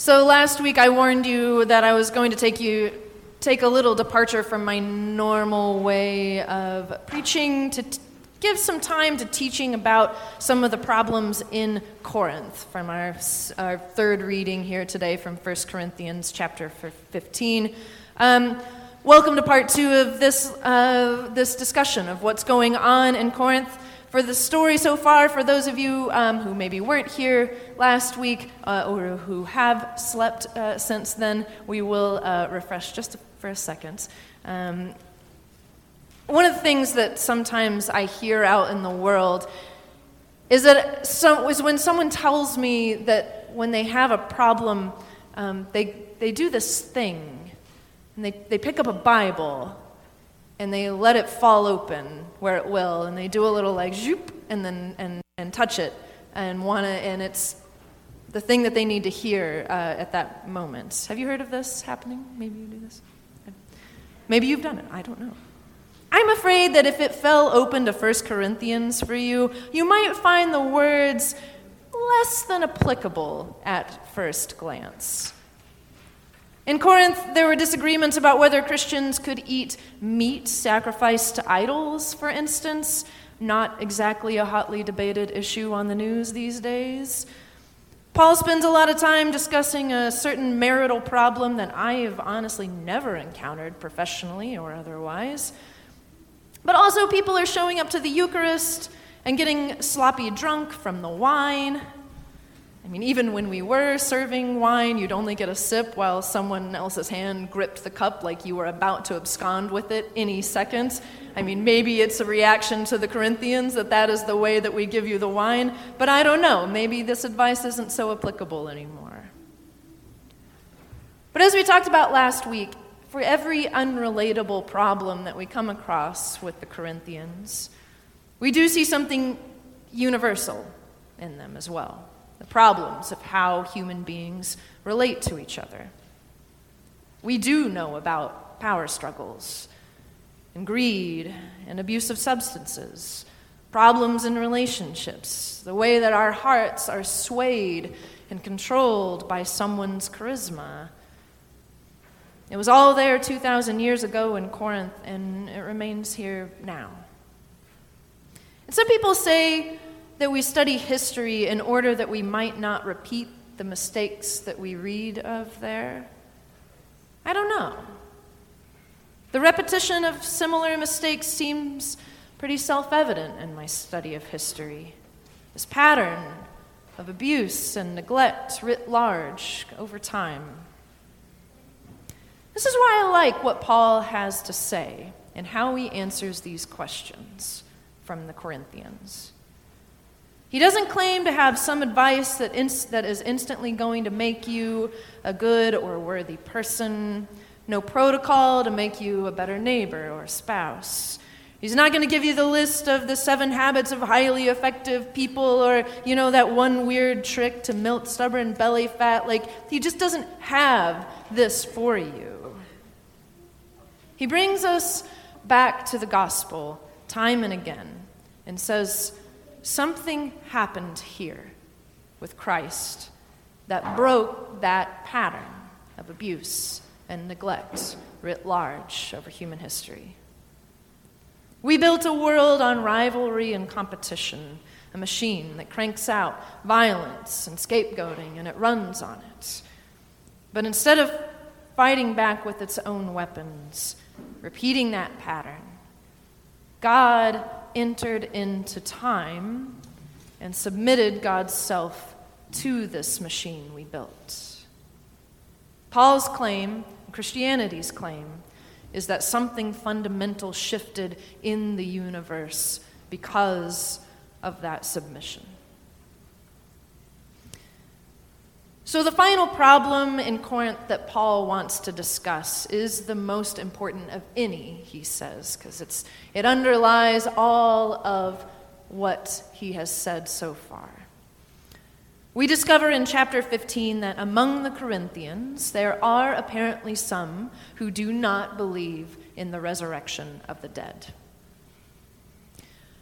So last week I warned you that I was going to take you take a little departure from my normal way of preaching to t- give some time to teaching about some of the problems in Corinth from our, our third reading here today from 1 Corinthians chapter 15. Um, welcome to part two of this, uh, this discussion of what's going on in Corinth for the story so far, for those of you um, who maybe weren't here last week uh, or who have slept uh, since then, we will uh, refresh just for a second. Um, one of the things that sometimes I hear out in the world is that some, is when someone tells me that when they have a problem, um, they, they do this thing, and they, they pick up a Bible and they let it fall open where it will, and they do a little like zoop and then and, and touch it and want to, and it's the thing that they need to hear uh, at that moment. Have you heard of this happening? Maybe you do this. Maybe you've done it. I don't know. I'm afraid that if it fell open to 1 Corinthians for you, you might find the words less than applicable at first glance. In Corinth, there were disagreements about whether Christians could eat meat sacrificed to idols, for instance. Not exactly a hotly debated issue on the news these days. Paul spends a lot of time discussing a certain marital problem that I have honestly never encountered professionally or otherwise. But also, people are showing up to the Eucharist and getting sloppy drunk from the wine I mean, even when we were serving wine, you'd only get a sip while someone else's hand gripped the cup like you were about to abscond with it any second. I mean, maybe it's a reaction to the Corinthians that that is the way that we give you the wine, but I don't know. Maybe this advice isn't so applicable anymore. But as we talked about last week, for every unrelatable problem that we come across with the Corinthians, we do see something universal in them as well the problems of how human beings relate to each other. We do know about power struggles and greed and abuse of substances, problems in relationships, the way that our hearts are swayed and controlled by someone's charisma. It was all there 2,000 years ago in Corinth, and it remains here now. And some people say that we study history in order that we might not repeat the mistakes that we read of there? I don't know. The repetition of similar mistakes seems pretty self evident in my study of history. This pattern of abuse and neglect writ large over time. This is why I like what Paul has to say and how he answers these questions from the Corinthians. He doesn't claim to have some advice that, inst- that is instantly going to make you a good or worthy person, no protocol to make you a better neighbor or spouse. He's not going to give you the list of the seven habits of highly effective people or, you know, that one weird trick to melt stubborn belly fat. Like, he just doesn't have this for you. He brings us back to the gospel time and again and says, something happened here with Christ that broke that pattern of abuse and neglect writ large over human history. We built a world on rivalry and competition, a machine that cranks out violence and scapegoating, and it runs on it. But instead of fighting back with its own weapons, repeating that pattern, God entered into time and submitted God's self to this machine we built. Paul's claim, Christianity's claim, is that something fundamental shifted in the universe because of that submission. So, the final problem in Corinth that Paul wants to discuss is the most important of any, he says, because it underlies all of what he has said so far. We discover in chapter 15 that among the Corinthians, there are apparently some who do not believe in the resurrection of the dead.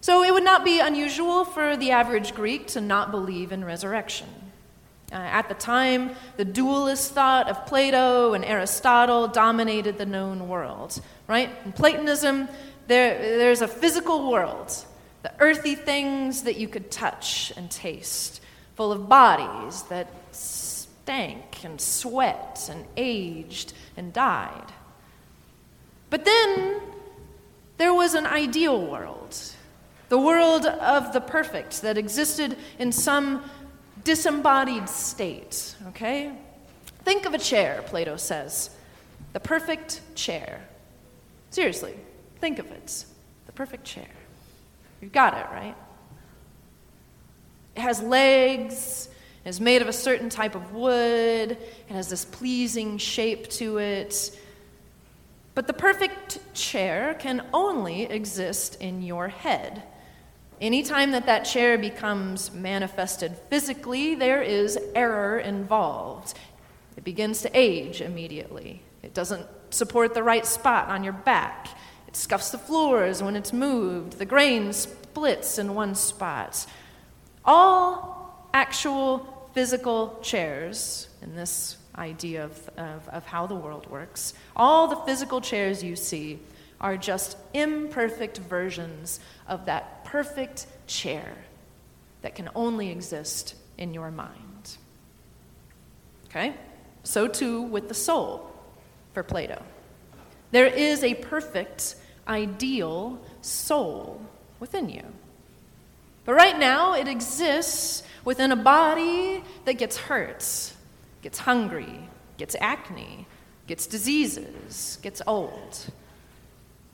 So, it would not be unusual for the average Greek to not believe in resurrection. Uh, at the time, the dualist thought of Plato and Aristotle dominated the known world, right? In Platonism, there, there's a physical world, the earthy things that you could touch and taste, full of bodies that stank and sweat and aged and died. But then there was an ideal world, the world of the perfect that existed in some disembodied state, okay? Think of a chair, Plato says. The perfect chair. Seriously, think of it. The perfect chair. You've got it, right? It has legs, it is made of a certain type of wood, it has this pleasing shape to it. But the perfect chair can only exist in your head. Anytime that that chair becomes manifested physically, there is error involved. It begins to age immediately. It doesn't support the right spot on your back. It scuffs the floors when it's moved. The grain splits in one spot. All actual physical chairs, in this idea of, of, of how the world works, all the physical chairs you see are just imperfect versions of that perfect chair that can only exist in your mind. Okay? So too with the soul for Plato. There is a perfect, ideal soul within you. But right now, it exists within a body that gets hurt, gets hungry, gets acne, gets diseases, gets old.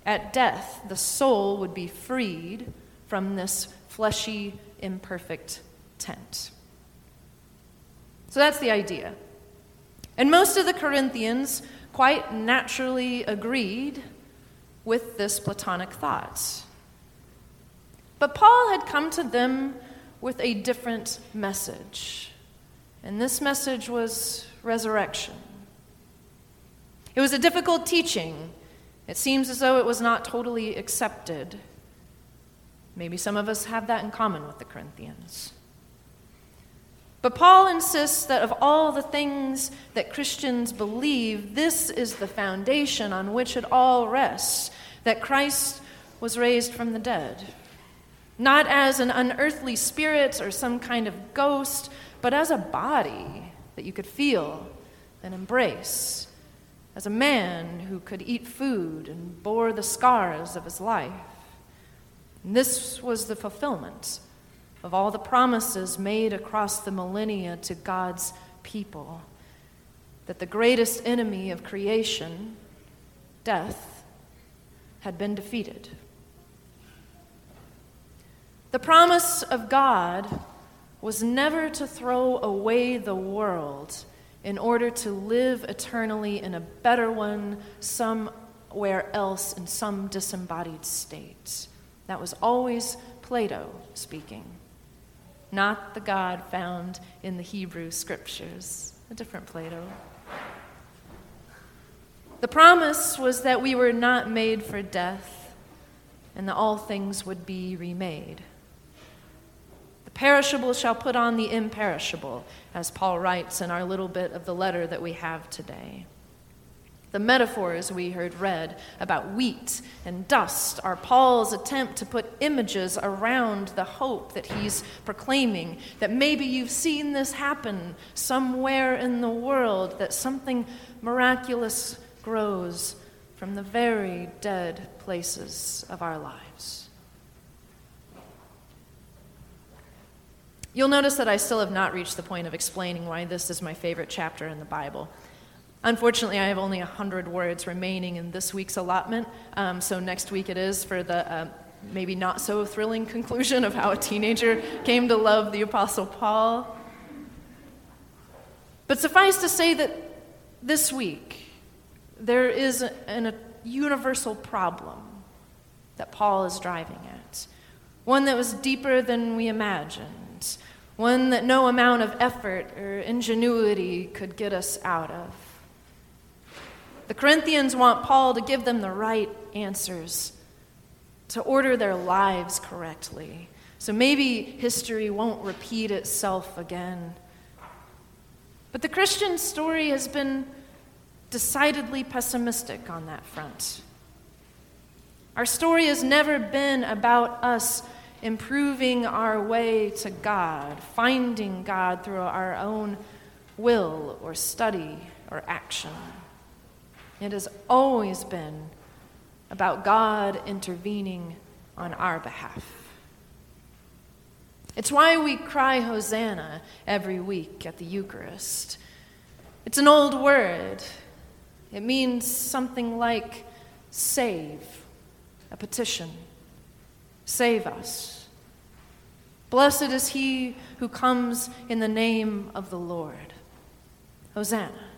At death, the soul would be freed from this fleshy, imperfect tent. So that's the idea. And most of the Corinthians quite naturally agreed with this Platonic thought. But Paul had come to them with a different message. And this message was resurrection. It was a difficult teaching. It seems as though it was not totally accepted. Maybe some of us have that in common with the Corinthians. But Paul insists that of all the things that Christians believe, this is the foundation on which it all rests that Christ was raised from the dead. Not as an unearthly spirit or some kind of ghost, but as a body that you could feel and embrace, as a man who could eat food and bore the scars of his life. And this was the fulfillment of all the promises made across the millennia to God's people that the greatest enemy of creation, death, had been defeated. The promise of God was never to throw away the world in order to live eternally in a better one somewhere else in some disembodied state. That was always Plato speaking, not the God found in the Hebrew scriptures, a different Plato. The promise was that we were not made for death and that all things would be remade. The perishable shall put on the imperishable, as Paul writes in our little bit of the letter that we have today. The metaphors we heard read about wheat and dust are Paul's attempt to put images around the hope that he's proclaiming. That maybe you've seen this happen somewhere in the world, that something miraculous grows from the very dead places of our lives. You'll notice that I still have not reached the point of explaining why this is my favorite chapter in the Bible. Unfortunately, I have only 100 words remaining in this week's allotment, um, so next week it is for the uh, maybe not so thrilling conclusion of how a teenager came to love the Apostle Paul. But suffice to say that this week there is an, a universal problem that Paul is driving at, one that was deeper than we imagined, one that no amount of effort or ingenuity could get us out of. Corinthians want Paul to give them the right answers, to order their lives correctly. So maybe history won't repeat itself again. But the Christian story has been decidedly pessimistic on that front. Our story has never been about us improving our way to God, finding God through our own will or study or action. It has always been about God intervening on our behalf. It's why we cry Hosanna every week at the Eucharist. It's an old word. It means something like save, a petition. Save us. Blessed is he who comes in the name of the Lord. Hosanna.